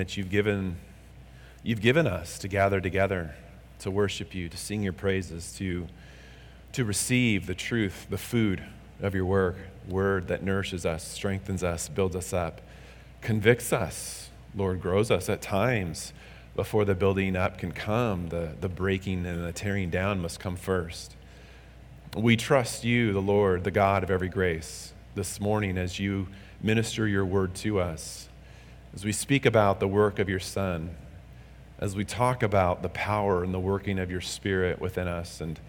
that you've given, you've given us to gather together, to worship you, to sing your praises, to, to receive the truth, the food of your word, word that nourishes us, strengthens us, builds us up, convicts us, Lord, grows us at times. Before the building up can come, the, the breaking and the tearing down must come first. We trust you, the Lord, the God of every grace, this morning as you minister your word to us as we speak about the work of your Son, as we talk about the power and the working of your Spirit within us. And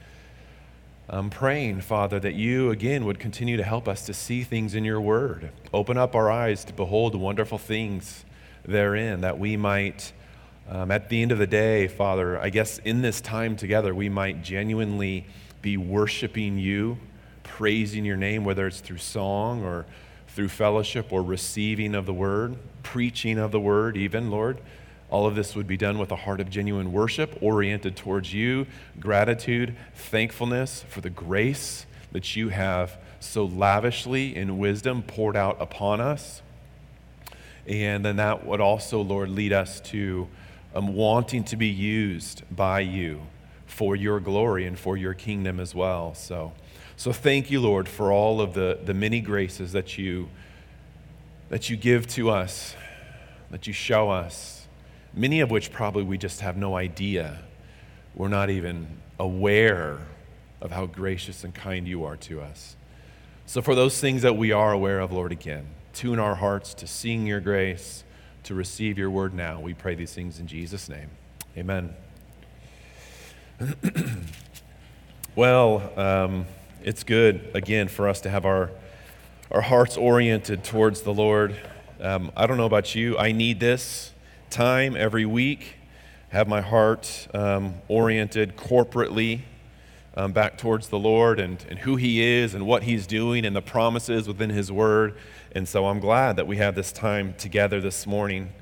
I'm praying, Father, that you again would continue to help us to see things in your word. Open up our eyes to behold wonderful things therein, that we might, um, at the end of the day, Father, I guess in this time together, we might genuinely be worshiping you, praising your name, whether it's through song or through fellowship or receiving of the word, preaching of the word, even, Lord. All of this would be done with a heart of genuine worship oriented towards you, gratitude, thankfulness for the grace that you have so lavishly in wisdom poured out upon us. And then that would also, Lord, lead us to um, wanting to be used by you for your glory and for your kingdom as well. So, so thank you, Lord, for all of the, the many graces that you, that you give to us, that you show us, many of which probably we just have no idea. We're not even aware of how gracious and kind you are to us. So, for those things that we are aware of, Lord, again, tune our hearts to seeing your grace, to receive your word now. We pray these things in Jesus' name. Amen. well, um, it's good, again, for us to have our, our hearts oriented towards the Lord. Um, I don't know about you, I need this time every week, have my heart um, oriented corporately um, back towards the Lord and, and who He is and what He's doing and the promises within His Word. And so I'm glad that we have this time together this morning.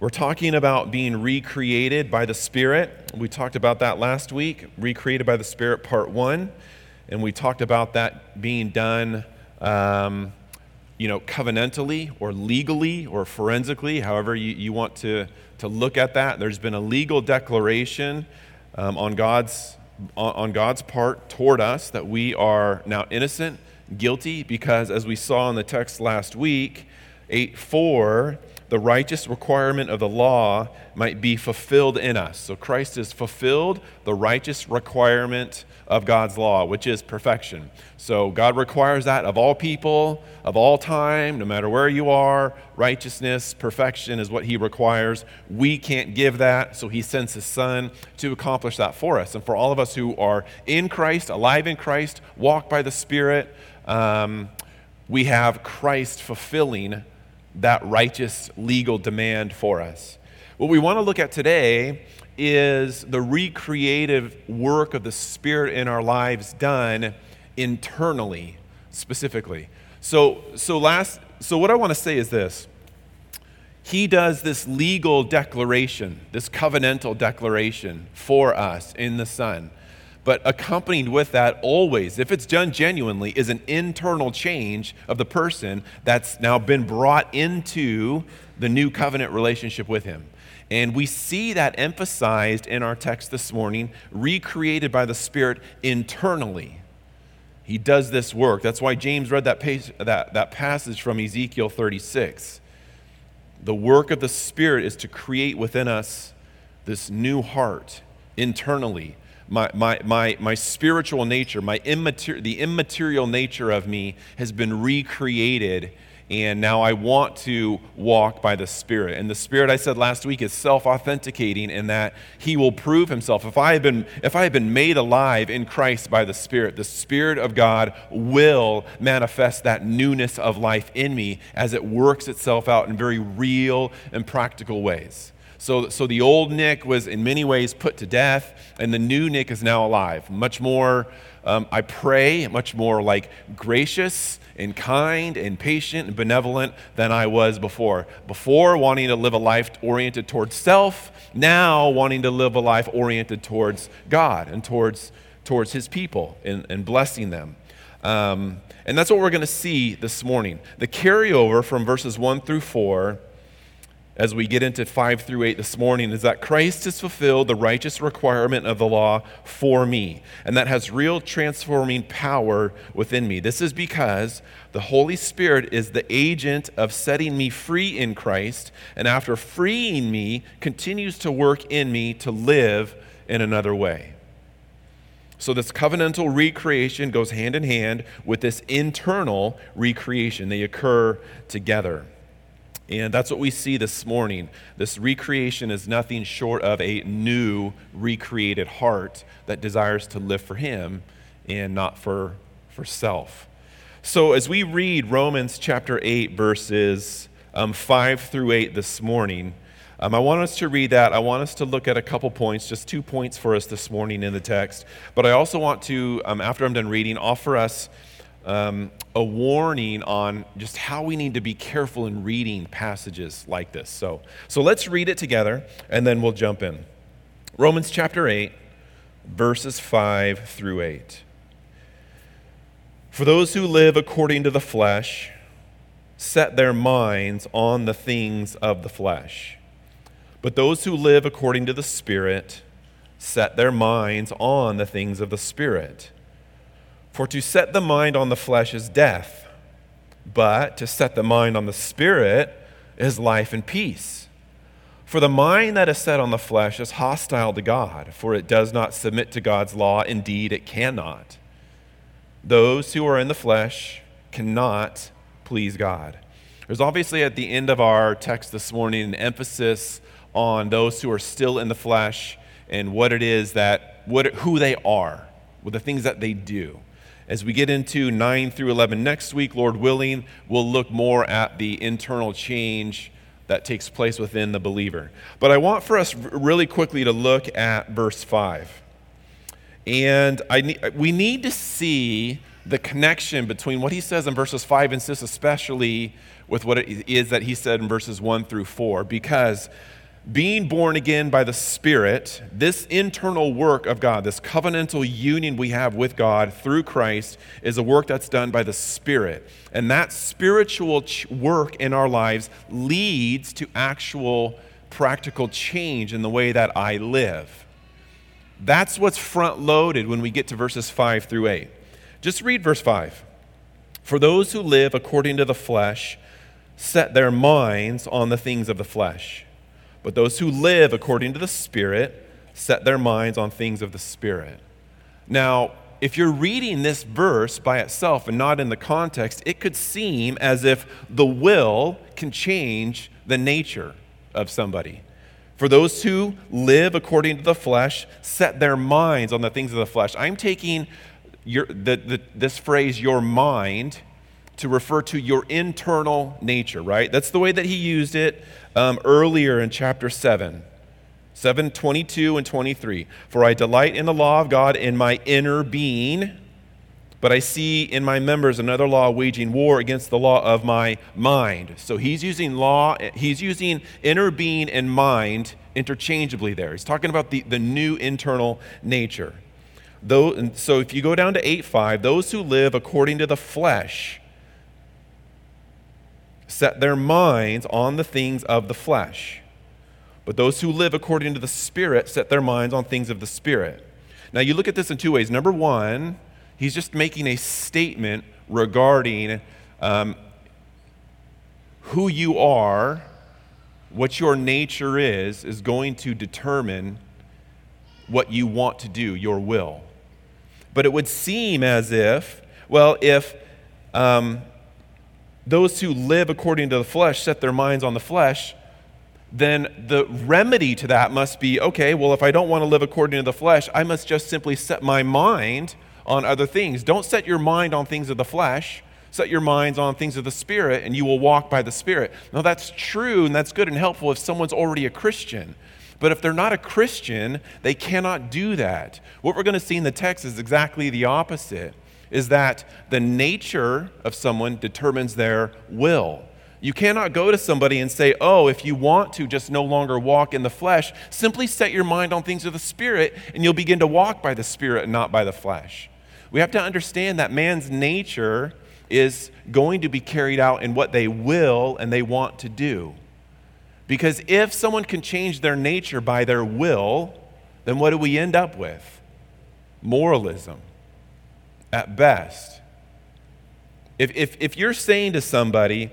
We're talking about being recreated by the Spirit. We talked about that last week, recreated by the Spirit, part one and we talked about that being done, um, you know, covenantally or legally or forensically, however you, you want to, to look at that. There's been a legal declaration um, on, God's, on, on God's part toward us that we are now innocent, guilty, because as we saw in the text last week, 8 4, the righteous requirement of the law might be fulfilled in us. So Christ has fulfilled the righteous requirement of God's law, which is perfection. So God requires that of all people, of all time, no matter where you are. Righteousness, perfection is what He requires. We can't give that, so He sends His Son to accomplish that for us. And for all of us who are in Christ, alive in Christ, walk by the Spirit, um, we have Christ fulfilling that righteous legal demand for us. What we want to look at today is the recreative work of the Spirit in our lives done internally, specifically. So, so, last, so what I want to say is this. He does this legal declaration, this covenantal declaration for us in the Son. But accompanied with that, always, if it's done genuinely, is an internal change of the person that's now been brought into the new covenant relationship with Him. And we see that emphasized in our text this morning, recreated by the Spirit internally. He does this work. That's why James read that, page, that, that passage from Ezekiel 36. The work of the Spirit is to create within us this new heart internally my, my, my, my spiritual nature, my immater- the immaterial nature of me has been recreated, and now I want to walk by the Spirit. And the Spirit, I said last week, is self authenticating in that He will prove Himself. If I, have been, if I have been made alive in Christ by the Spirit, the Spirit of God will manifest that newness of life in me as it works itself out in very real and practical ways. So, so the old Nick was in many ways put to death, and the new Nick is now alive. Much more, um, I pray, much more like gracious and kind and patient and benevolent than I was before. Before, wanting to live a life oriented towards self, now wanting to live a life oriented towards God and towards, towards His people and, and blessing them. Um, and that's what we're going to see this morning. The carryover from verses 1 through 4 as we get into 5 through 8 this morning is that Christ has fulfilled the righteous requirement of the law for me, and that has real transforming power within me. This is because the Holy Spirit is the agent of setting me free in Christ, and after freeing me, continues to work in me to live in another way. So, this covenantal recreation goes hand in hand with this internal recreation, they occur together. And that's what we see this morning. This recreation is nothing short of a new, recreated heart that desires to live for Him and not for, for self. So, as we read Romans chapter 8, verses um, 5 through 8 this morning, um, I want us to read that. I want us to look at a couple points, just two points for us this morning in the text. But I also want to, um, after I'm done reading, offer us um, a warning on just how we need to be careful in reading passages like this. So, so let's read it together and then we'll jump in. Romans chapter 8, verses 5 through 8. For those who live according to the flesh set their minds on the things of the flesh. But those who live according to the Spirit set their minds on the things of the Spirit. For to set the mind on the flesh is death, but to set the mind on the spirit is life and peace. For the mind that is set on the flesh is hostile to God, for it does not submit to God's law. Indeed, it cannot. Those who are in the flesh cannot please God. There's obviously at the end of our text this morning an emphasis on those who are still in the flesh and what it is that, what, who they are, with the things that they do. As we get into 9 through 11 next week, Lord willing, we'll look more at the internal change that takes place within the believer. But I want for us really quickly to look at verse 5. And I we need to see the connection between what he says in verses 5 and 6, especially with what it is that he said in verses 1 through 4, because being born again by the Spirit, this internal work of God, this covenantal union we have with God through Christ, is a work that's done by the Spirit. And that spiritual work in our lives leads to actual practical change in the way that I live. That's what's front loaded when we get to verses 5 through 8. Just read verse 5. For those who live according to the flesh set their minds on the things of the flesh but those who live according to the Spirit set their minds on things of the Spirit. Now, if you're reading this verse by itself and not in the context, it could seem as if the will can change the nature of somebody. For those who live according to the flesh, set their minds on the things of the flesh. I'm taking your, the, the, this phrase, your mind, to refer to your internal nature, right? That's the way that he used it um, earlier in chapter 7. 7 22 and 23. For I delight in the law of God in my inner being, but I see in my members another law waging war against the law of my mind. So he's using law, he's using inner being and mind interchangeably there. He's talking about the, the new internal nature. Though, so if you go down to 8 5, those who live according to the flesh, set their minds on the things of the flesh. But those who live according to the Spirit set their minds on things of the Spirit. Now, you look at this in two ways. Number one, he's just making a statement regarding um, who you are, what your nature is, is going to determine what you want to do, your will. But it would seem as if, well, if um, those who live according to the flesh set their minds on the flesh, then the remedy to that must be okay, well, if I don't want to live according to the flesh, I must just simply set my mind on other things. Don't set your mind on things of the flesh. Set your minds on things of the Spirit, and you will walk by the Spirit. Now, that's true and that's good and helpful if someone's already a Christian. But if they're not a Christian, they cannot do that. What we're going to see in the text is exactly the opposite is that the nature of someone determines their will. You cannot go to somebody and say, Oh, if you want to just no longer walk in the flesh, simply set your mind on things of the Spirit and you'll begin to walk by the Spirit and not by the flesh. We have to understand that man's nature is going to be carried out in what they will and they want to do Because if someone can change their nature by their will, then what do we end up with? Moralism, at best. If, if, if you're saying to somebody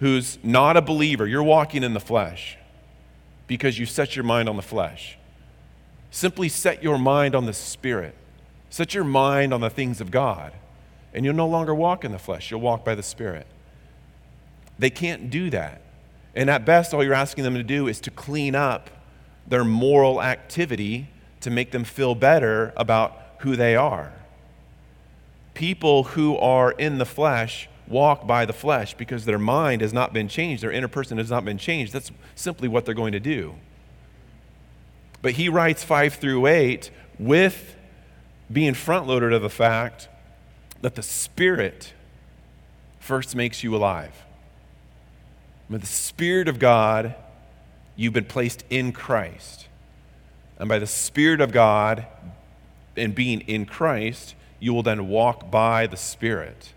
who's not a believer, you're walking in the flesh because you set your mind on the flesh, simply set your mind on the Spirit. Set your mind on the things of God, and you'll no longer walk in the flesh. You'll walk by the Spirit. They can't do that. And at best, all you're asking them to do is to clean up their moral activity to make them feel better about who they are. People who are in the flesh walk by the flesh because their mind has not been changed, their inner person has not been changed. That's simply what they're going to do. But he writes 5 through 8 with being front loaded of the fact that the Spirit first makes you alive. By the Spirit of God, you've been placed in Christ. And by the Spirit of God and being in Christ, you will then walk by the Spirit.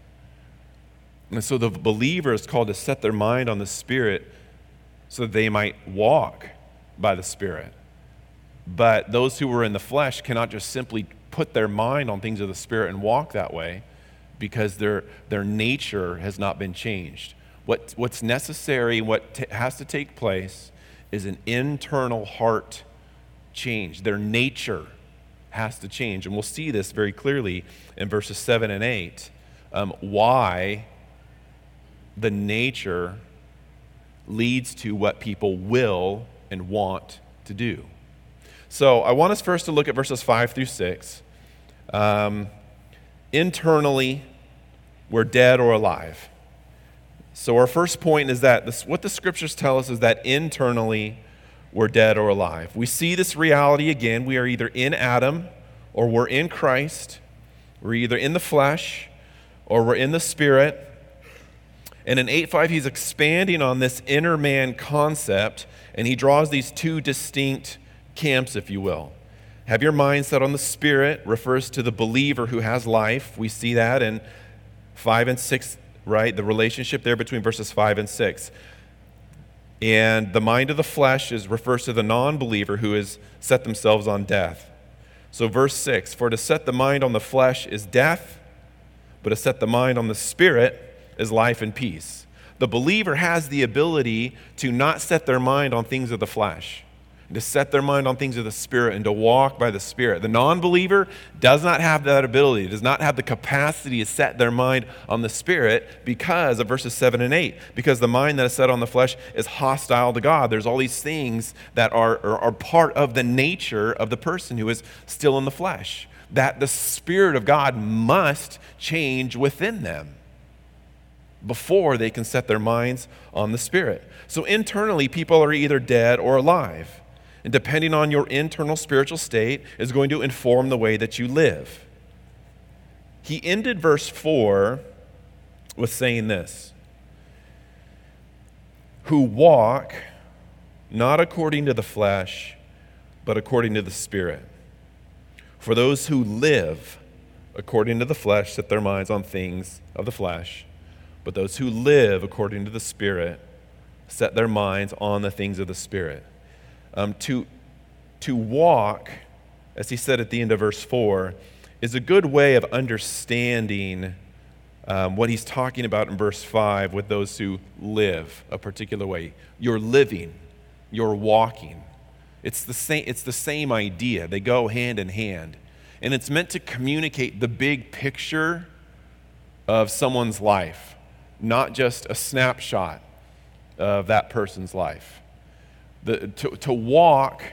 And so the believer is called to set their mind on the Spirit so that they might walk by the Spirit. But those who are in the flesh cannot just simply put their mind on things of the Spirit and walk that way because their, their nature has not been changed. What, what's necessary, what t- has to take place, is an internal heart change. Their nature has to change. And we'll see this very clearly in verses 7 and 8 um, why the nature leads to what people will and want to do. So I want us first to look at verses 5 through 6. Um, internally, we're dead or alive. So our first point is that this, what the scriptures tell us is that internally, we're dead or alive. We see this reality again. We are either in Adam or we're in Christ. We're either in the flesh or we're in the spirit. And in 8.5, he's expanding on this inner man concept, and he draws these two distinct camps, if you will. Have your mind set on the Spirit refers to the believer who has life. We see that in 5 and 6, right? The relationship there between verses 5 and 6. And the mind of the flesh is, refers to the non believer who has set themselves on death. So, verse 6 For to set the mind on the flesh is death, but to set the mind on the Spirit is life and peace. The believer has the ability to not set their mind on things of the flesh to set their mind on things of the Spirit and to walk by the Spirit. The non believer does not have that ability, does not have the capacity to set their mind on the Spirit because of verses 7 and 8. Because the mind that is set on the flesh is hostile to God. There's all these things that are, are, are part of the nature of the person who is still in the flesh, that the Spirit of God must change within them before they can set their minds on the Spirit. So internally, people are either dead or alive. And depending on your internal spiritual state, is going to inform the way that you live. He ended verse 4 with saying this Who walk not according to the flesh, but according to the Spirit. For those who live according to the flesh set their minds on things of the flesh, but those who live according to the Spirit set their minds on the things of the Spirit. Um, to, to walk, as he said at the end of verse 4, is a good way of understanding um, what he's talking about in verse 5 with those who live a particular way. You're living, you're walking. It's the same, it's the same idea, they go hand in hand. And it's meant to communicate the big picture of someone's life, not just a snapshot of that person's life. The, to, to walk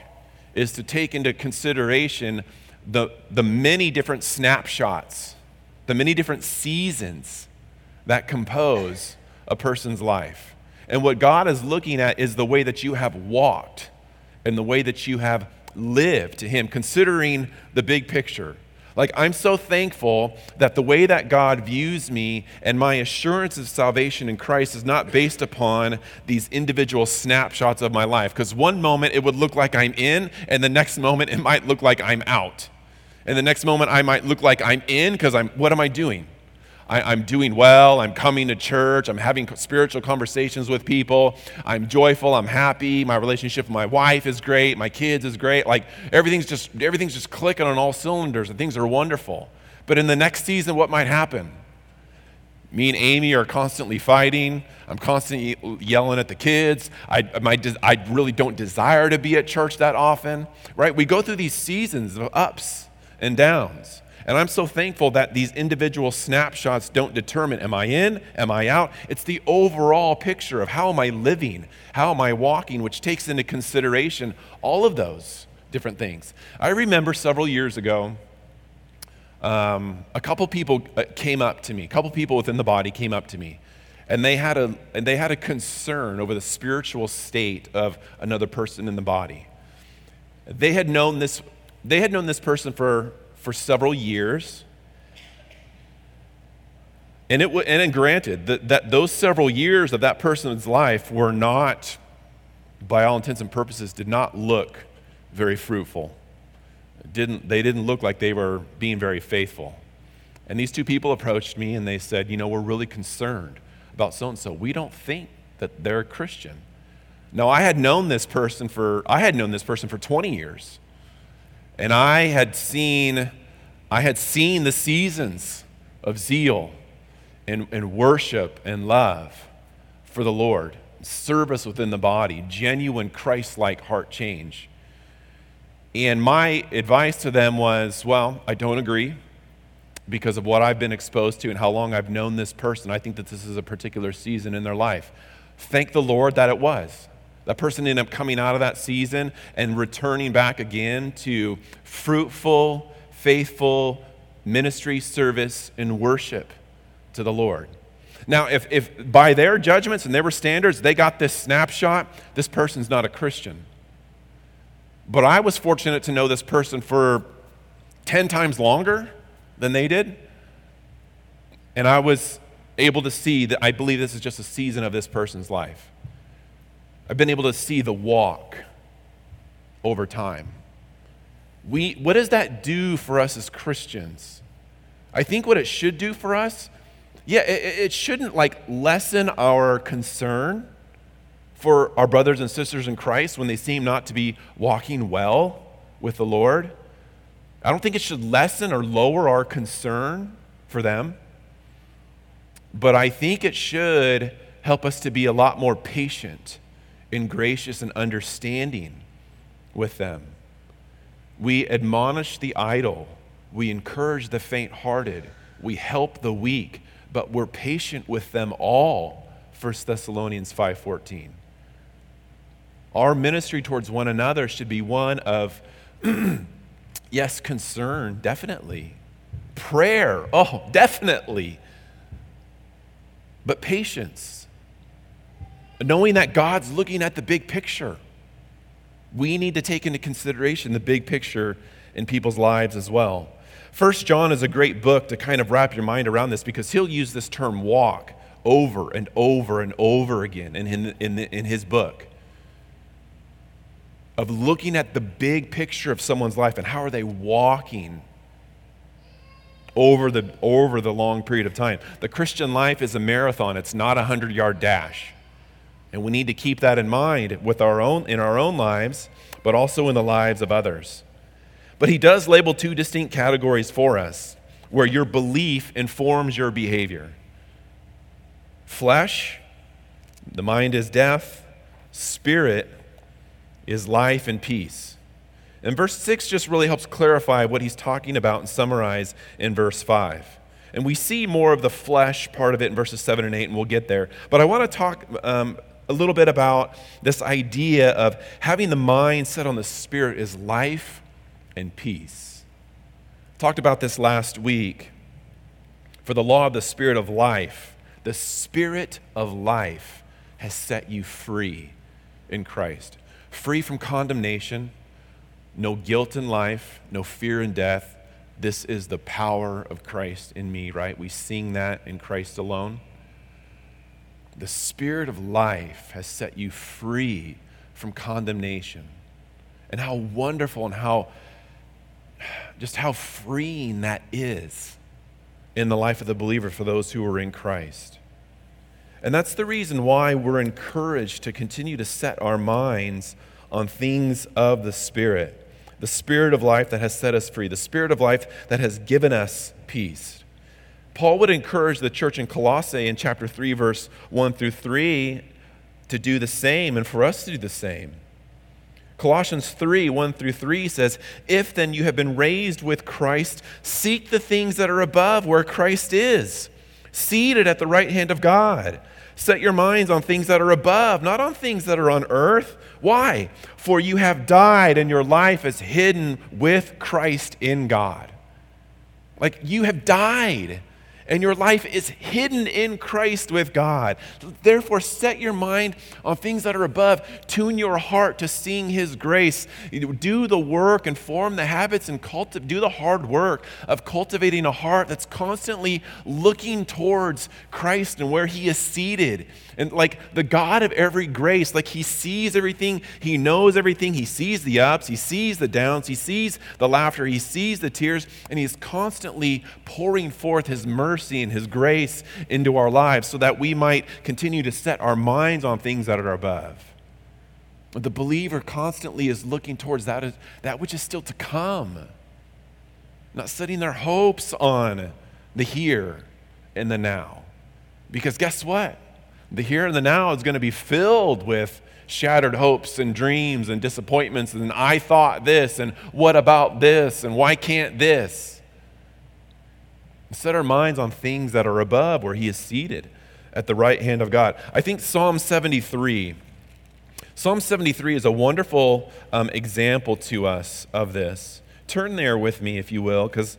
is to take into consideration the, the many different snapshots, the many different seasons that compose a person's life. And what God is looking at is the way that you have walked and the way that you have lived to Him, considering the big picture. Like, I'm so thankful that the way that God views me and my assurance of salvation in Christ is not based upon these individual snapshots of my life. Because one moment it would look like I'm in, and the next moment it might look like I'm out. And the next moment I might look like I'm in because I'm, what am I doing? I, am doing well. I'm coming to church. I'm having spiritual conversations with people. I'm joyful. I'm happy. My relationship with my wife is great. My kids is great. Like everything's just everything's just clicking on all cylinders and things are wonderful. But in the next season, what might happen? Me and Amy are constantly fighting. I'm constantly yelling at the kids. I, my, I really don't desire to be at church that often, right? We go through these seasons of ups and downs. And I'm so thankful that these individual snapshots don't determine am I in, am I out? It's the overall picture of how am I living, how am I walking, which takes into consideration all of those different things. I remember several years ago, um, a couple people uh, came up to me, a couple people within the body came up to me, and they had a, and they had a concern over the spiritual state of another person in the body. They had known this, they had known this person for, for several years. And, it, and granted that, that those several years of that person's life were not, by all intents and purposes, did not look very fruitful didn't, they didn't look like they were being very faithful. And these two people approached me and they said, You know, we're really concerned about so and so. We don't think that they're a Christian. Now, I had known this person for, I had known this person for 20 years. And I had seen, I had seen the seasons of zeal and, and worship and love for the Lord, service within the body, genuine Christ like heart change. And my advice to them was, well, I don't agree because of what I've been exposed to and how long I've known this person. I think that this is a particular season in their life. Thank the Lord that it was. That person ended up coming out of that season and returning back again to fruitful, faithful ministry, service, and worship to the Lord. Now, if, if by their judgments and their standards they got this snapshot, this person's not a Christian. But I was fortunate to know this person for 10 times longer than they did. And I was able to see that I believe this is just a season of this person's life. I've been able to see the walk over time. We, what does that do for us as Christians? I think what it should do for us, yeah, it, it shouldn't like lessen our concern for our brothers and sisters in Christ when they seem not to be walking well with the Lord. I don't think it should lessen or lower our concern for them. But I think it should help us to be a lot more patient and gracious and understanding with them. We admonish the idle, we encourage the faint hearted, we help the weak, but we're patient with them all. 1 Thessalonians 5:14. Our ministry towards one another should be one of, yes, concern, definitely. Prayer, oh, definitely. But patience. Knowing that God's looking at the big picture. We need to take into consideration the big picture in people's lives as well. First John is a great book to kind of wrap your mind around this because he'll use this term walk over and over and over again in, in, in, in his book of looking at the big picture of someone's life and how are they walking over the, over the long period of time. The Christian life is a marathon, it's not a 100 yard dash. And we need to keep that in mind with our own, in our own lives, but also in the lives of others. But he does label two distinct categories for us where your belief informs your behavior flesh, the mind is death, spirit, is life and peace. And verse 6 just really helps clarify what he's talking about and summarize in verse 5. And we see more of the flesh part of it in verses 7 and 8, and we'll get there. But I want to talk um, a little bit about this idea of having the mind set on the Spirit is life and peace. Talked about this last week. For the law of the Spirit of life, the Spirit of life has set you free in Christ free from condemnation, no guilt in life, no fear in death. This is the power of Christ in me, right? We sing that in Christ alone. The Spirit of life has set you free from condemnation. And how wonderful and how just how freeing that is. in the life of the believer for those who are in Christ. And that's the reason why we're encouraged to continue to set our minds on things of the Spirit the Spirit of life that has set us free, the Spirit of life that has given us peace. Paul would encourage the church in Colossae in chapter 3, verse 1 through 3, to do the same and for us to do the same. Colossians 3 1 through 3 says, If then you have been raised with Christ, seek the things that are above where Christ is, seated at the right hand of God. Set your minds on things that are above, not on things that are on earth. Why? For you have died, and your life is hidden with Christ in God. Like you have died and your life is hidden in Christ with God. Therefore, set your mind on things that are above. Tune your heart to seeing His grace. Do the work and form the habits and cultivate, do the hard work of cultivating a heart that's constantly looking towards Christ and where He is seated. And like the God of every grace, like He sees everything, He knows everything, He sees the ups, He sees the downs, He sees the laughter, He sees the tears, and He's constantly pouring forth His mercy and His grace into our lives so that we might continue to set our minds on things that are above. The believer constantly is looking towards that, that which is still to come, not setting their hopes on the here and the now. Because guess what? The here and the now is going to be filled with shattered hopes and dreams and disappointments and I thought this and what about this and why can't this? set our minds on things that are above, where He is seated at the right hand of God. I think Psalm 73. Psalm 73 is a wonderful um, example to us of this. Turn there with me, if you will, because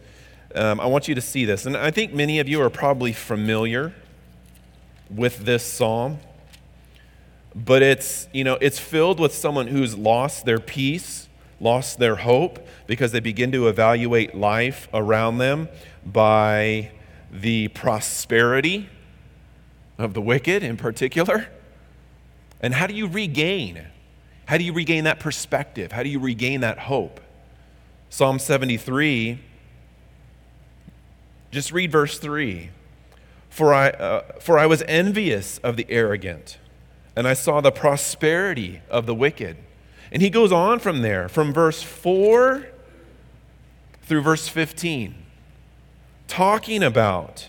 um, I want you to see this. And I think many of you are probably familiar with this psalm, but it's, you know, it's filled with someone who's lost their peace, lost their hope, because they begin to evaluate life around them by the prosperity of the wicked in particular. And how do you regain? How do you regain that perspective? How do you regain that hope? Psalm 73, just read verse 3. For I, uh, for I was envious of the arrogant, and I saw the prosperity of the wicked. And he goes on from there, from verse 4 through verse 15 talking about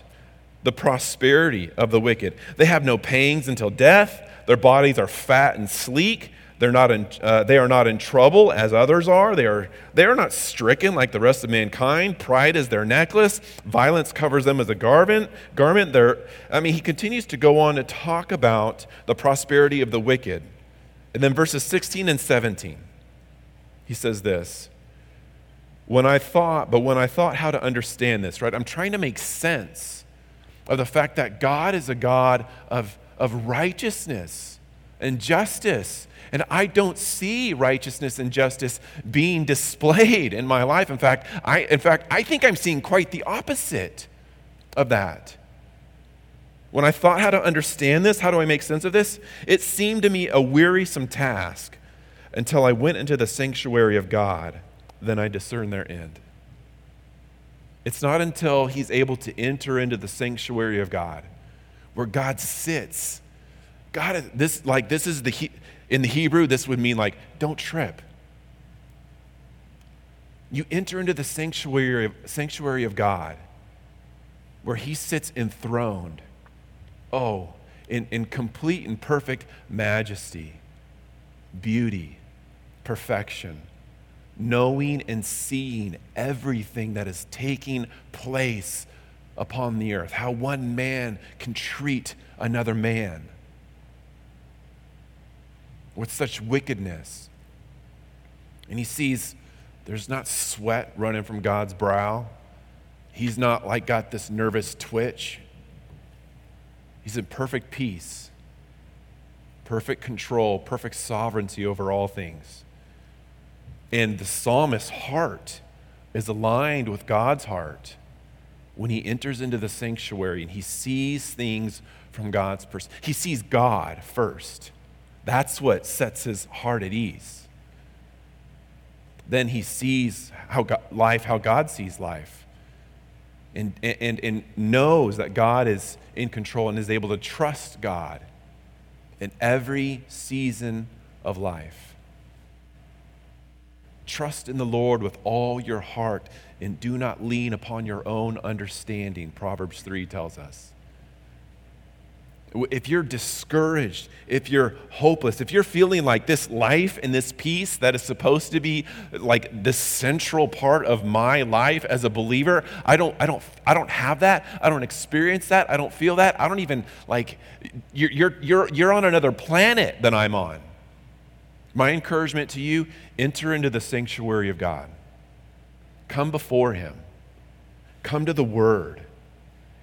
the prosperity of the wicked. They have no pangs until death. Their bodies are fat and sleek. They're not in, uh, they are not in trouble as others are. They, are. they are not stricken like the rest of mankind. Pride is their necklace. Violence covers them as a garment. Garment. I mean, he continues to go on to talk about the prosperity of the wicked. And then verses 16 and 17, he says this when I thought, but when I thought how to understand this, right, I'm trying to make sense of the fact that God is a God of, of righteousness and justice. And I don't see righteousness and justice being displayed in my life. In fact, I, in fact, I think I'm seeing quite the opposite of that. When I thought how to understand this, how do I make sense of this? It seemed to me a wearisome task until I went into the sanctuary of God then I discern their end. It's not until he's able to enter into the sanctuary of God, where God sits. God, this like this is the in the Hebrew, this would mean like don't trip. You enter into the sanctuary, sanctuary of God, where He sits enthroned. Oh, in, in complete and perfect majesty, beauty, perfection knowing and seeing everything that is taking place upon the earth, how one man can treat another man with such wickedness. And he sees there's not sweat running from God's brow. He's not like got this nervous twitch. He's in perfect peace, perfect control, perfect sovereignty over all things. And the psalmist's heart is aligned with God's heart when he enters into the sanctuary and he sees things from God's perspective. He sees God first. That's what sets his heart at ease. Then he sees how God, life, how God sees life. and, and, and knows that God is in control and is able to trust God in every season of life. Trust in the Lord with all your heart and do not lean upon your own understanding, Proverbs 3 tells us. If you're discouraged, if you're hopeless, if you're feeling like this life and this peace that is supposed to be like the central part of my life as a believer, I don't, I don't, I don't have that. I don't experience that. I don't feel that. I don't even like, you're, you're, you're, you're on another planet than I'm on. My encouragement to you enter into the sanctuary of God. Come before Him. Come to the Word.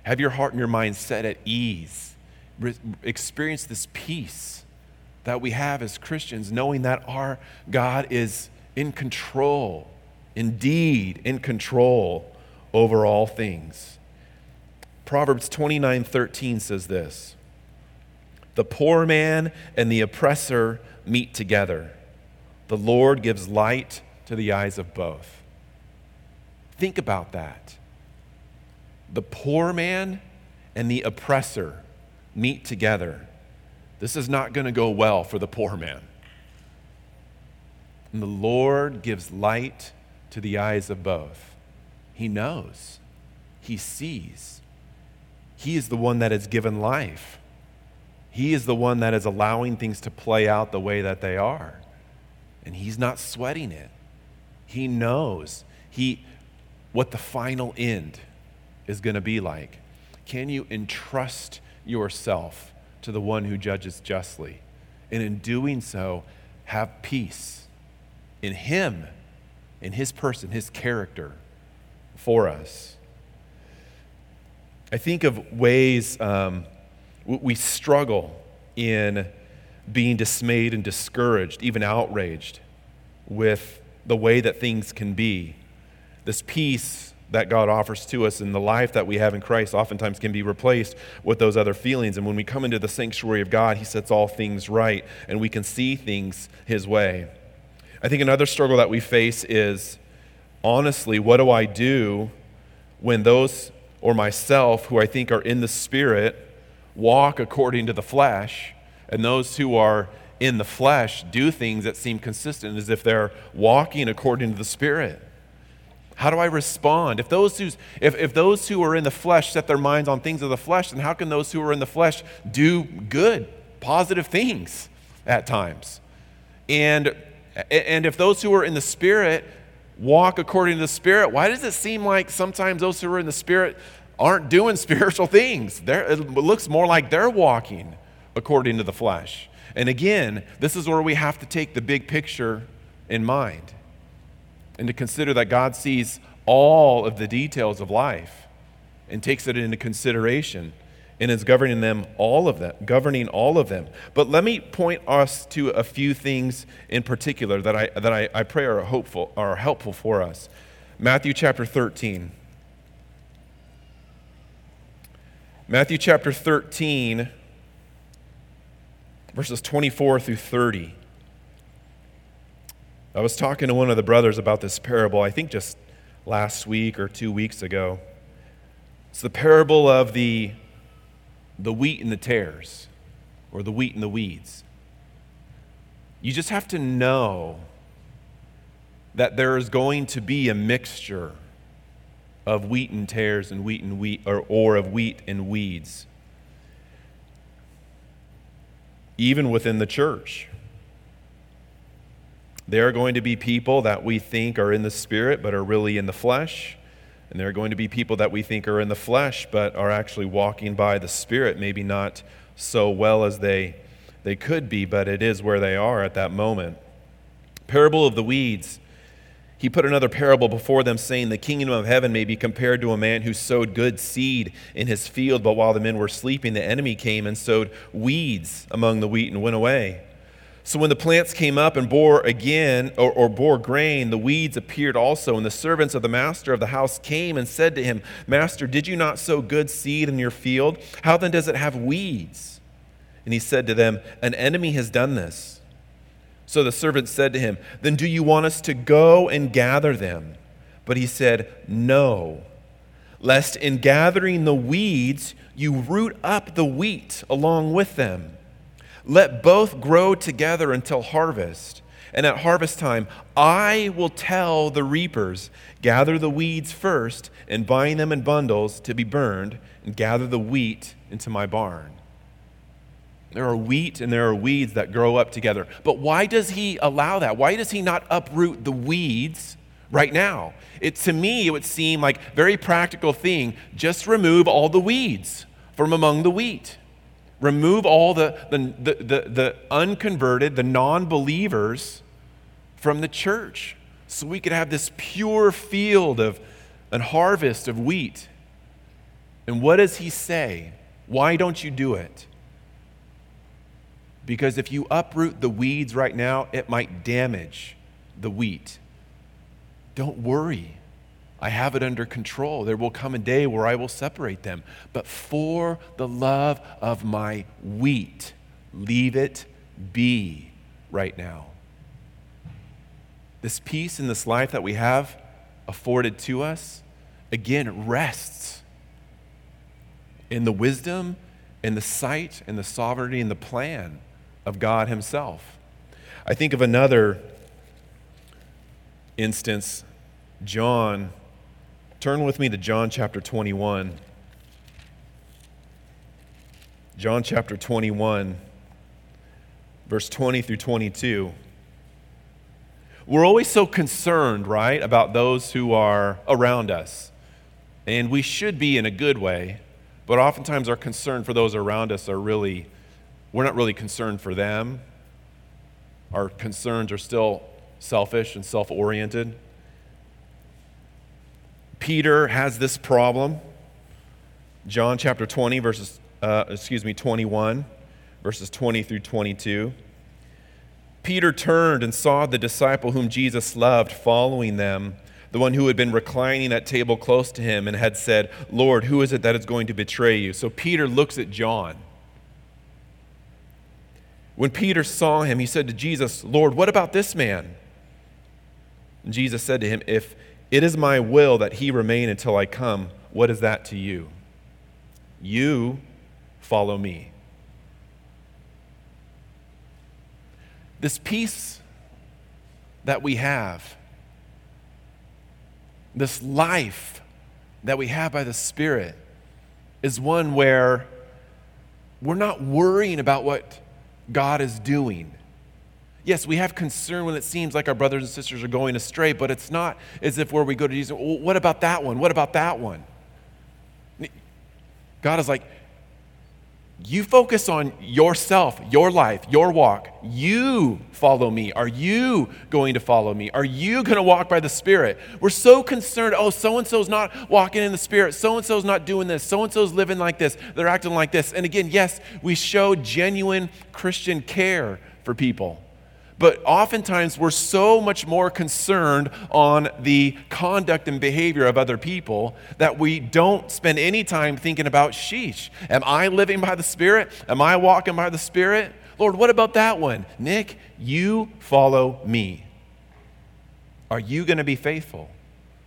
Have your heart and your mind set at ease. Re- experience this peace that we have as Christians, knowing that our God is in control, indeed in control over all things. Proverbs 29 13 says this The poor man and the oppressor meet together. The Lord gives light to the eyes of both. Think about that. The poor man and the oppressor meet together. This is not going to go well for the poor man. And the Lord gives light to the eyes of both. He knows, He sees. He is the one that has given life. He is the one that is allowing things to play out the way that they are. And he's not sweating it. He knows he, what the final end is going to be like. Can you entrust yourself to the one who judges justly? And in doing so, have peace in him, in his person, his character for us. I think of ways um, we struggle in being dismayed and discouraged, even outraged with the way that things can be. This peace that God offers to us in the life that we have in Christ oftentimes can be replaced with those other feelings. And when we come into the sanctuary of God, He sets all things right and we can see things His way. I think another struggle that we face is honestly, what do I do when those or myself who I think are in the Spirit walk according to the flesh, and those who are in the flesh do things that seem consistent as if they're walking according to the Spirit. How do I respond? If those, who's, if, if those who are in the flesh set their minds on things of the flesh, then how can those who are in the flesh do good, positive things at times? And, and if those who are in the Spirit walk according to the Spirit, why does it seem like sometimes those who are in the Spirit aren't doing spiritual things. They're, it looks more like they're walking according to the flesh. And again, this is where we have to take the big picture in mind and to consider that God sees all of the details of life and takes it into consideration and is governing them all of them governing all of them. But let me point us to a few things in particular that i that i, I pray are hopeful are helpful for us. Matthew chapter 13 Matthew chapter 13, verses 24 through 30. I was talking to one of the brothers about this parable, I think just last week or two weeks ago. It's the parable of the, the wheat and the tares, or the wheat and the weeds. You just have to know that there is going to be a mixture of wheat and tares and wheat and wheat, or, or of wheat and weeds, even within the church. There are going to be people that we think are in the spirit but are really in the flesh. And there are going to be people that we think are in the flesh but are actually walking by the spirit, maybe not so well as they, they could be, but it is where they are at that moment. Parable of the weeds he put another parable before them, saying, The kingdom of heaven may be compared to a man who sowed good seed in his field, but while the men were sleeping, the enemy came and sowed weeds among the wheat and went away. So when the plants came up and bore again, or, or, bore grain, the weeds appeared also. And the servants of the master of the house came and said to him, Master, did you not sow good seed in your field? How then does it have weeds? And he said to them, An enemy has done this. So the servant said to him, Then do you want us to go and gather them? But he said, No. lest in gathering the weeds you root up the wheat along with them. Let both grow together until harvest. And at harvest time, I will tell the reapers gather the weeds first and bind them in bundles to be burned, and gather the wheat into my barn. There are wheat and there are weeds that grow up together. But why does he allow that? Why does he not uproot the weeds right now? It, to me, it would seem like very practical thing. Just remove all the weeds from among the wheat. Remove all the, the, the, the, the unconverted, the non believers from the church so we could have this pure field of and harvest of wheat. And what does he say? Why don't you do it? Because if you uproot the weeds right now, it might damage the wheat. Don't worry. I have it under control. There will come a day where I will separate them. But for the love of my wheat, leave it be right now. This peace and this life that we have afforded to us, again, rests in the wisdom in the sight and the sovereignty and the plan of God Himself. I think of another instance, John Turn with me to John chapter 21. John chapter 21, verse 20 through 22. We're always so concerned, right, about those who are around us. And we should be in a good way, but oftentimes our concern for those around us are really, we're not really concerned for them. Our concerns are still selfish and self oriented. Peter has this problem. John chapter 20, verses, uh, excuse me, 21, verses 20 through 22. Peter turned and saw the disciple whom Jesus loved following them, the one who had been reclining at table close to him and had said, Lord, who is it that is going to betray you? So Peter looks at John. When Peter saw him, he said to Jesus, Lord, what about this man? And Jesus said to him, If it is my will that he remain until I come. What is that to you? You follow me. This peace that we have, this life that we have by the Spirit, is one where we're not worrying about what God is doing. Yes, we have concern when it seems like our brothers and sisters are going astray, but it's not as if where we go to Jesus, well, what about that one? What about that one? God is like, you focus on yourself, your life, your walk. You follow me. Are you going to follow me? Are you going to walk by the Spirit? We're so concerned, oh, so and so's not walking in the Spirit. So and so's not doing this. So and so's living like this. They're acting like this. And again, yes, we show genuine Christian care for people. But oftentimes we're so much more concerned on the conduct and behavior of other people that we don't spend any time thinking about, sheesh, am I living by the Spirit? Am I walking by the Spirit? Lord, what about that one? Nick, you follow me. Are you going to be faithful?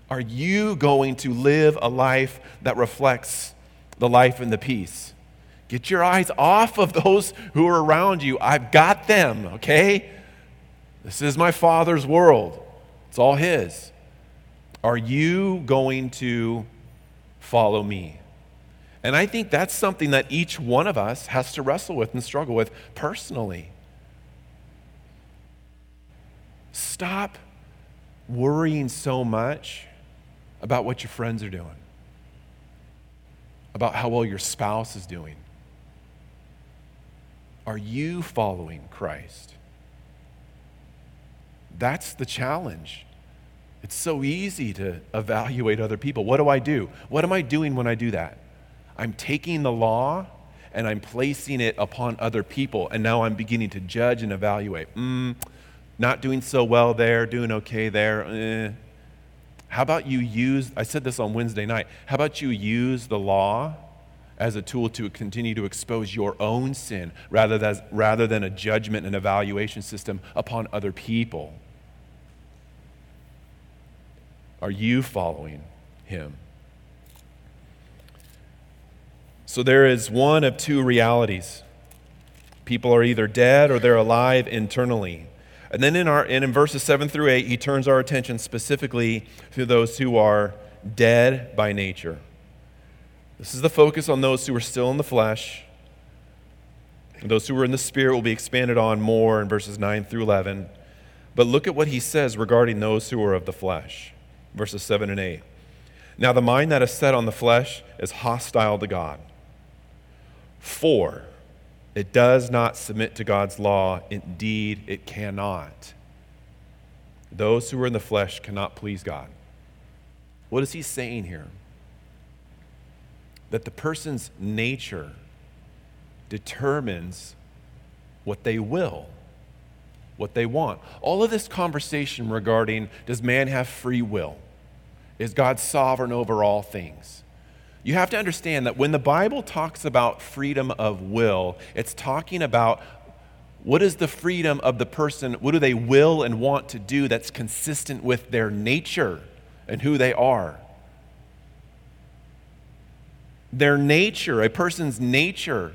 Are you going to live a life that reflects the life and the peace? Get your eyes off of those who are around you. I've got them, okay? This is my Father's world, it's all His. Are you going to follow me? And I think that's something that each one of us has to wrestle with and struggle with personally. Stop worrying so much about what your friends are doing, about how well your spouse is doing. Are you following Christ? That's the challenge. It's so easy to evaluate other people. What do I do? What am I doing when I do that? I'm taking the law and I'm placing it upon other people, and now I'm beginning to judge and evaluate. Mm, not doing so well there, doing okay there. Eh. How about you use, I said this on Wednesday night, how about you use the law as a tool to continue to expose your own sin rather than, rather than a judgment and evaluation system upon other people? Are you following him? So there is one of two realities. People are either dead or they're alive internally. And then in, our, and in verses 7 through 8, he turns our attention specifically to those who are dead by nature. This is the focus on those who are still in the flesh. Those who are in the spirit will be expanded on more in verses 9 through 11. But look at what he says regarding those who are of the flesh, verses 7 and 8. Now, the mind that is set on the flesh is hostile to God. For it does not submit to God's law. Indeed, it cannot. Those who are in the flesh cannot please God. What is he saying here? That the person's nature determines what they will, what they want. All of this conversation regarding does man have free will? Is God sovereign over all things? You have to understand that when the Bible talks about freedom of will, it's talking about what is the freedom of the person, what do they will and want to do that's consistent with their nature and who they are. Their nature, a person's nature,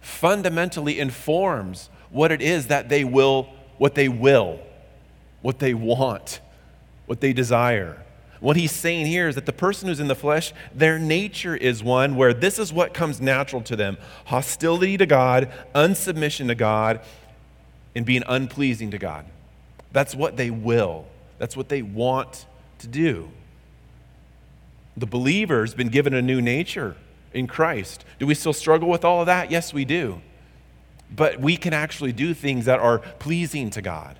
fundamentally informs what it is that they will, what they will, what they want, what they desire. What he's saying here is that the person who's in the flesh, their nature is one where this is what comes natural to them hostility to God, unsubmission to God, and being unpleasing to God. That's what they will, that's what they want to do. The believer's been given a new nature in Christ. Do we still struggle with all of that? Yes, we do. But we can actually do things that are pleasing to God.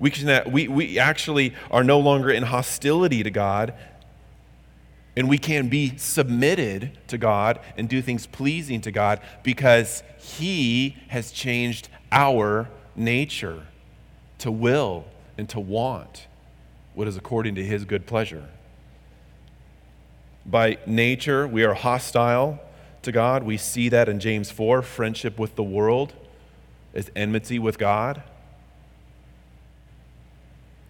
We, can, uh, we, we actually are no longer in hostility to God, and we can be submitted to God and do things pleasing to God because He has changed our nature to will and to want what is according to His good pleasure. By nature, we are hostile to God. We see that in James 4 friendship with the world is enmity with God.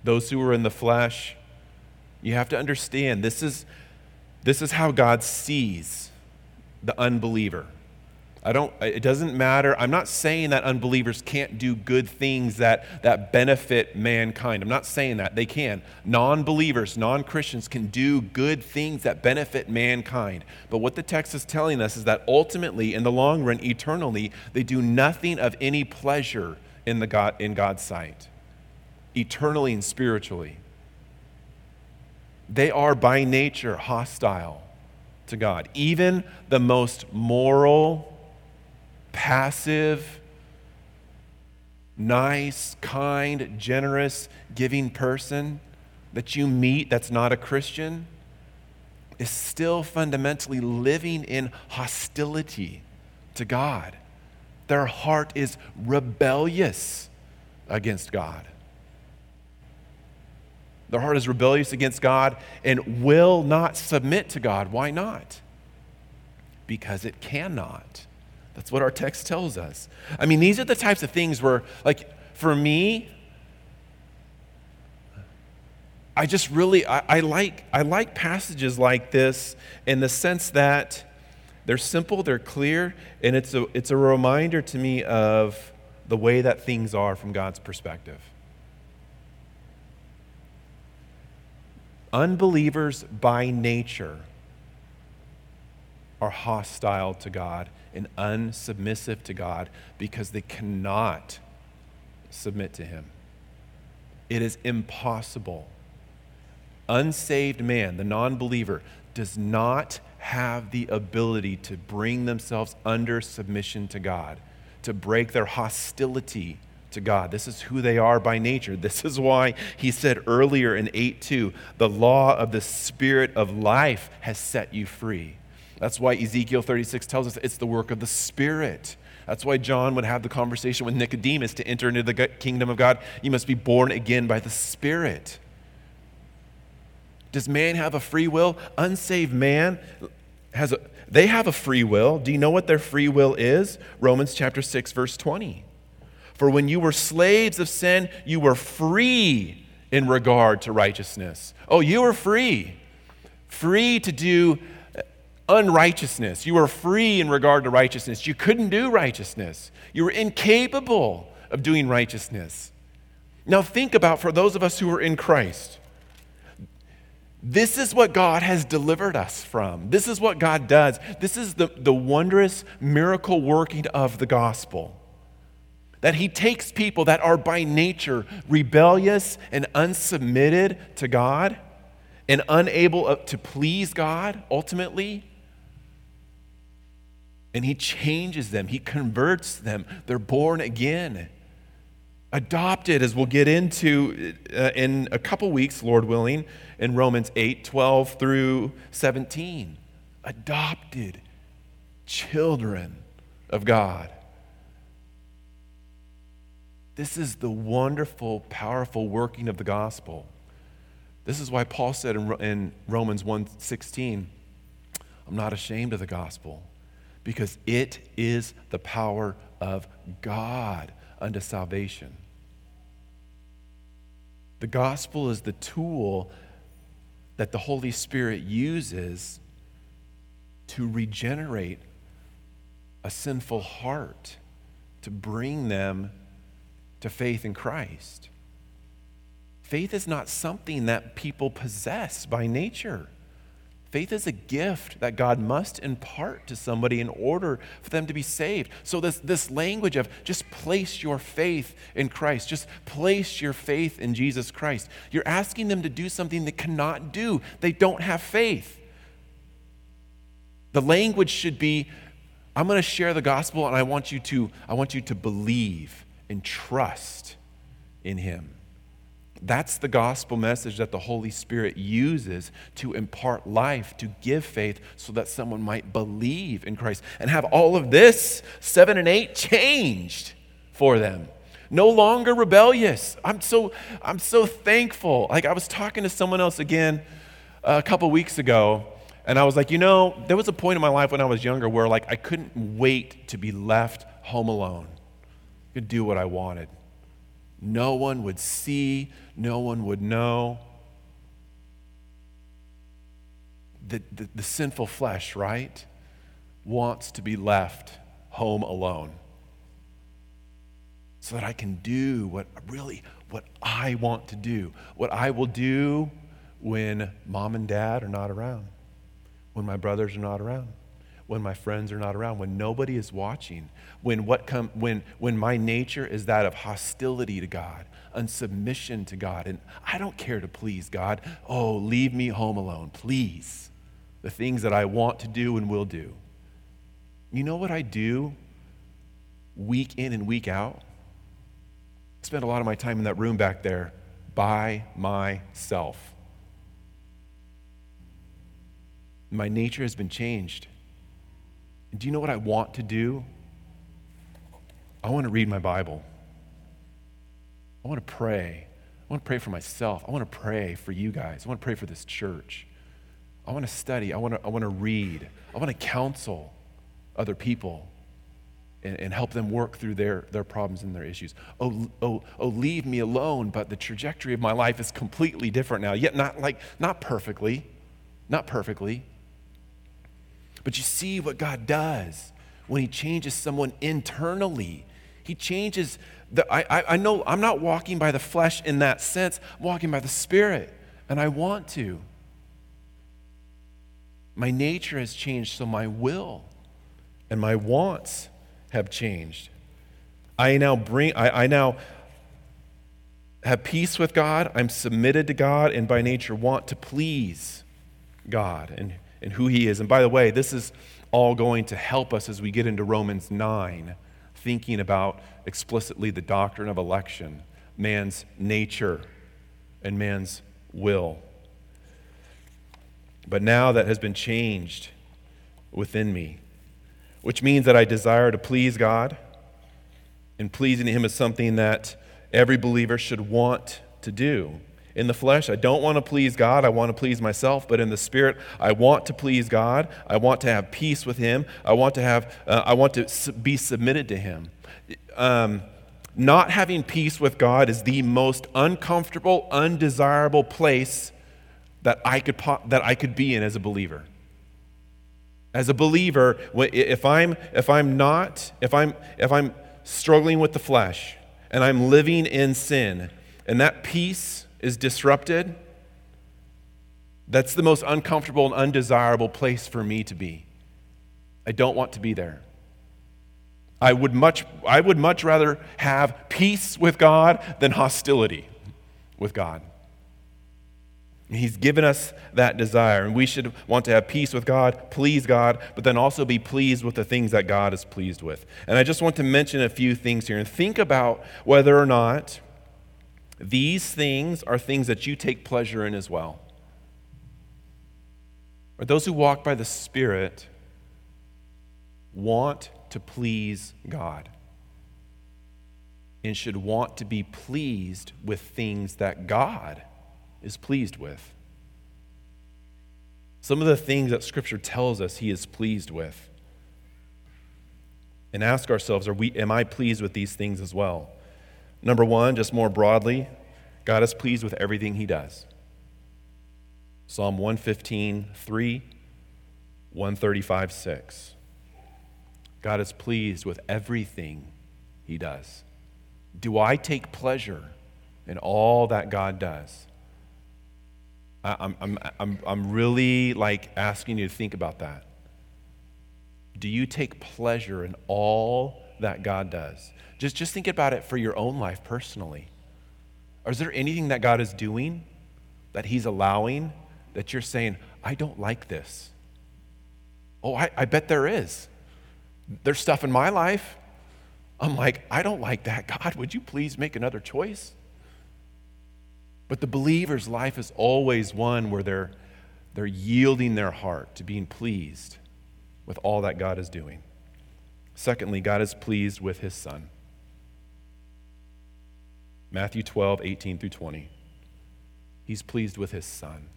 Those who are in the flesh, you have to understand this is, this is how God sees the unbeliever. I don't, it doesn't matter. I'm not saying that unbelievers can't do good things that, that benefit mankind. I'm not saying that. They can. Non believers, non Christians can do good things that benefit mankind. But what the text is telling us is that ultimately, in the long run, eternally, they do nothing of any pleasure in, the God, in God's sight eternally and spiritually. They are by nature hostile to God. Even the most moral, passive, nice, kind, generous, giving person that you meet that's not a Christian is still fundamentally living in hostility to God. Their heart is rebellious against God. Their heart is rebellious against God and will not submit to God. Why not? Because it cannot. That's what our text tells us. I mean, these are the types of things where, like, for me, I just really I, I, like I like passages like this in the sense that they're simple, they're clear, and it's a it's a reminder to me of the way that things are from God's perspective. Unbelievers by nature are hostile to God and unsubmissive to God because they cannot submit to Him. It is impossible. Unsaved man, the non believer, does not have the ability to bring themselves under submission to God, to break their hostility to God. This is who they are by nature. This is why he said earlier in 8 2, the law of the Spirit of life has set you free. That's why Ezekiel 36 tells us it's the work of the Spirit. That's why John would have the conversation with Nicodemus to enter into the kingdom of God. You must be born again by the Spirit. Does man have a free will? Unsaved man has a they have a free will. Do you know what their free will is? Romans chapter 6 verse 20. For when you were slaves of sin, you were free in regard to righteousness. Oh, you were free. Free to do unrighteousness. You were free in regard to righteousness. You couldn't do righteousness. You were incapable of doing righteousness. Now, think about for those of us who are in Christ. This is what God has delivered us from. This is what God does. This is the, the wondrous miracle working of the gospel. That He takes people that are by nature rebellious and unsubmitted to God and unable to please God ultimately. And He changes them, He converts them. They're born again adopted, as we'll get into uh, in a couple weeks, Lord willing, in Romans 8 12 through 17. Adopted children of God. This is the wonderful, powerful working of the gospel. This is why Paul said in, in Romans 1:16, I'm not ashamed of the gospel because it is the power of God unto salvation. The gospel is the tool that the Holy Spirit uses to regenerate a sinful heart, to bring them to faith in Christ. Faith is not something that people possess by nature. Faith is a gift that God must impart to somebody in order for them to be saved. So, this, this language of just place your faith in Christ, just place your faith in Jesus Christ, you're asking them to do something they cannot do. They don't have faith. The language should be I'm going to share the gospel and I want you to, I want you to believe and trust in Him. That's the gospel message that the Holy Spirit uses to impart life, to give faith, so that someone might believe in Christ and have all of this, seven and eight, changed for them. No longer rebellious. I'm so, I'm so thankful. Like I was talking to someone else again a couple weeks ago, and I was like, you know, there was a point in my life when I was younger where like I couldn't wait to be left home alone. Could do what I wanted. No one would see, no one would know. The, the, the, sinful flesh, right, wants to be left home alone so that I can do what really what I want to do, what I will do when mom and dad are not around, when my brothers are not around when my friends are not around, when nobody is watching, when, what come, when, when my nature is that of hostility to God, unsubmission to God, and I don't care to please God. Oh, leave me home alone, please. The things that I want to do and will do. You know what I do week in and week out? I spend a lot of my time in that room back there by myself. My nature has been changed. Do you know what I want to do? I want to read my Bible. I want to pray. I want to pray for myself. I want to pray for you guys. I want to pray for this church. I want to study. I want to, I want to read. I want to counsel other people and, and help them work through their, their problems and their issues. Oh, oh, oh, leave me alone, but the trajectory of my life is completely different now. Yet not like, not perfectly, not perfectly. But you see what God does when He changes someone internally. He changes the, I, I know I'm not walking by the flesh in that sense, I'm walking by the Spirit, and I want to. My nature has changed, so my will and my wants have changed. I now bring, I, I now have peace with God. I'm submitted to God, and by nature want to please God. And and who he is. And by the way, this is all going to help us as we get into Romans 9, thinking about explicitly the doctrine of election, man's nature, and man's will. But now that has been changed within me, which means that I desire to please God, and pleasing Him is something that every believer should want to do. In the flesh, I don't want to please God. I want to please myself. But in the spirit, I want to please God. I want to have peace with Him. I want to have. Uh, I want to be submitted to Him. Um, not having peace with God is the most uncomfortable, undesirable place that I could po- that I could be in as a believer. As a believer, if I'm, if I'm not, if I'm, if I'm struggling with the flesh and I'm living in sin and that peace is disrupted, that's the most uncomfortable and undesirable place for me to be. I don't want to be there. I would much, I would much rather have peace with God than hostility with God. He's given us that desire, and we should want to have peace with God, please God, but then also be pleased with the things that God is pleased with. And I just want to mention a few things here and think about whether or not these things are things that you take pleasure in as well. Or those who walk by the Spirit want to please God and should want to be pleased with things that God is pleased with. Some of the things that Scripture tells us He is pleased with. And ask ourselves, are we, am I pleased with these things as well? Number one, just more broadly, God is pleased with everything He does. Psalm 115, 3, 135, 6. God is pleased with everything He does. Do I take pleasure in all that God does? I'm, I'm, I'm, I'm really like asking you to think about that. Do you take pleasure in all that God does? Just, just think about it for your own life personally. Is there anything that God is doing that He's allowing that you're saying, I don't like this? Oh, I, I bet there is. There's stuff in my life. I'm like, I don't like that. God, would you please make another choice? But the believer's life is always one where they're, they're yielding their heart to being pleased with all that God is doing. Secondly, God is pleased with his son. Matthew 12, 18 through 20. He's pleased with his son.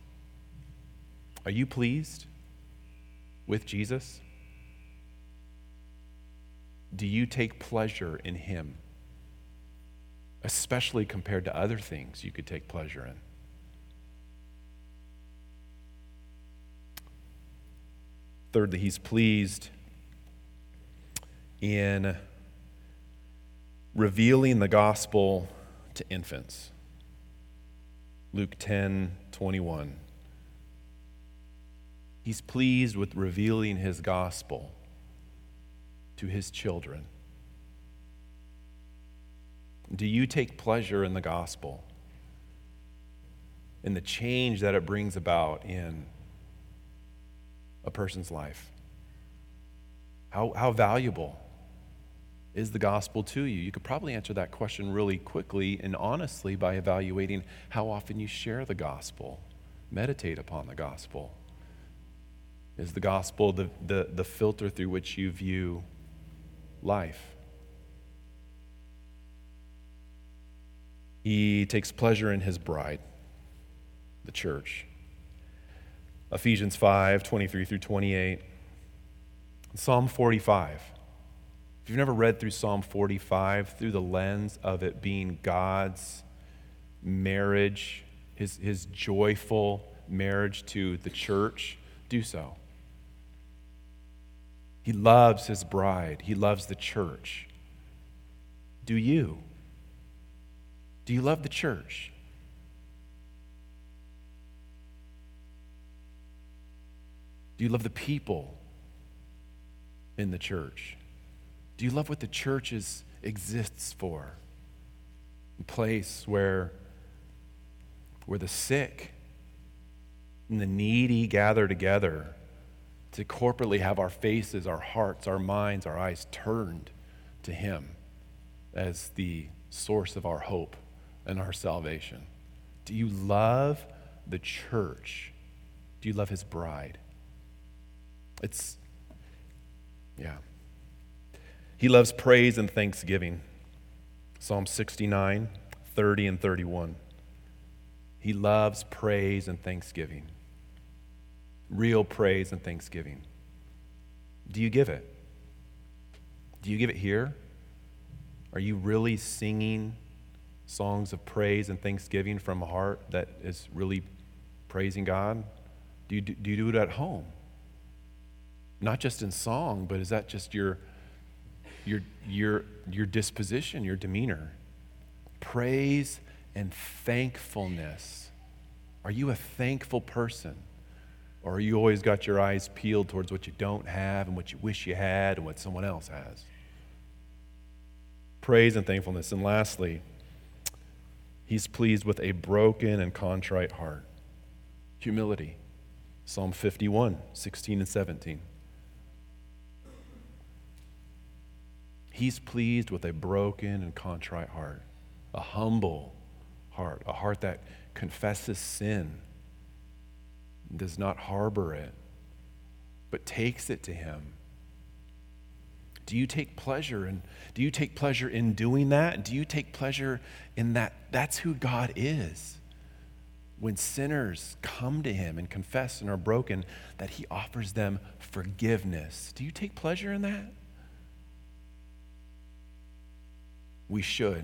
Are you pleased with Jesus? Do you take pleasure in him? especially compared to other things you could take pleasure in. Thirdly, he's pleased in revealing the gospel to infants. Luke 10 21. He's pleased with revealing his gospel to his children. Do you take pleasure in the gospel? In the change that it brings about in a person's life? How, how valuable is the gospel to you? You could probably answer that question really quickly and honestly by evaluating how often you share the gospel, meditate upon the gospel. Is the gospel the, the, the filter through which you view life? He takes pleasure in his bride, the church. Ephesians 5 23 through 28. Psalm 45. If you've never read through Psalm 45 through the lens of it being God's marriage, his, his joyful marriage to the church, do so. He loves his bride, he loves the church. Do you? Do you love the church? Do you love the people in the church? Do you love what the church is, exists for? A place where, where the sick and the needy gather together to corporately have our faces, our hearts, our minds, our eyes turned to Him as the source of our hope and our salvation? Do you love the church? Do you love his bride? It's, yeah. He loves praise and thanksgiving. Psalm 69, 30, and 31. He loves praise and thanksgiving. Real praise and thanksgiving. Do you give it? Do you give it here? Are you really singing songs of praise and thanksgiving from a heart that is really praising God? Do you do, you do it at home? not just in song, but is that just your, your, your, your disposition, your demeanor? Praise and thankfulness. Are you a thankful person? Or are you always got your eyes peeled towards what you don't have and what you wish you had and what someone else has? Praise and thankfulness. And lastly, he's pleased with a broken and contrite heart. Humility. Psalm 51, 16 and 17. He's pleased with a broken and contrite heart, a humble heart, a heart that confesses sin does not harbor it, but takes it to Him. Do you take pleasure in do you take pleasure in doing that? Do you take pleasure in that that's who God is? When sinners come to him and confess and are broken, that he offers them forgiveness. Do you take pleasure in that? We should.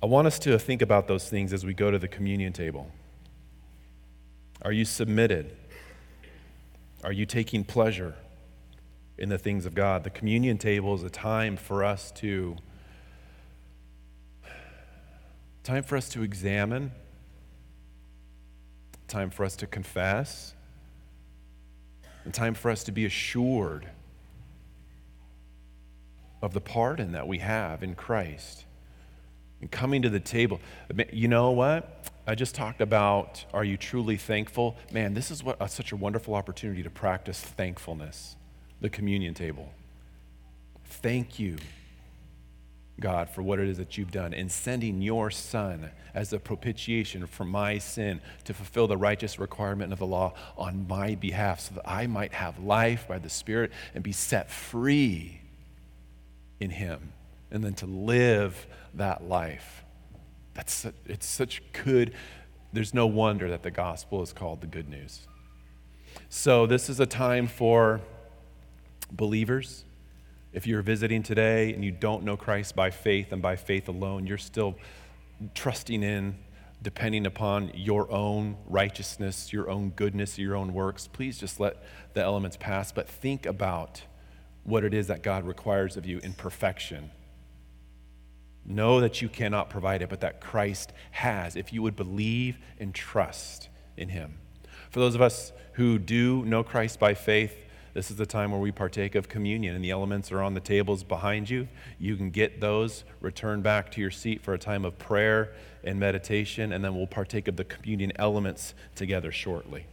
I want us to think about those things as we go to the communion table. Are you submitted? Are you taking pleasure in the things of God? The communion table is a time for us to time for us to examine, time for us to confess, and time for us to be assured of the pardon that we have in Christ and coming to the table. You know what? I just talked about are you truly thankful? Man, this is what uh, such a wonderful opportunity to practice thankfulness, the communion table. Thank you, God, for what it is that you've done in sending your Son as a propitiation for my sin to fulfill the righteous requirement of the law on my behalf so that I might have life by the Spirit and be set free in Him and then to live that life. That's it's such good. There's no wonder that the gospel is called the good news. So this is a time for believers. If you're visiting today and you don't know Christ by faith and by faith alone, you're still trusting in, depending upon your own righteousness, your own goodness, your own works, please just let the elements pass. But think about what it is that God requires of you in perfection Know that you cannot provide it, but that Christ has, if you would believe and trust in Him. For those of us who do know Christ by faith, this is the time where we partake of communion, and the elements are on the tables behind you. You can get those, return back to your seat for a time of prayer and meditation, and then we'll partake of the communion elements together shortly.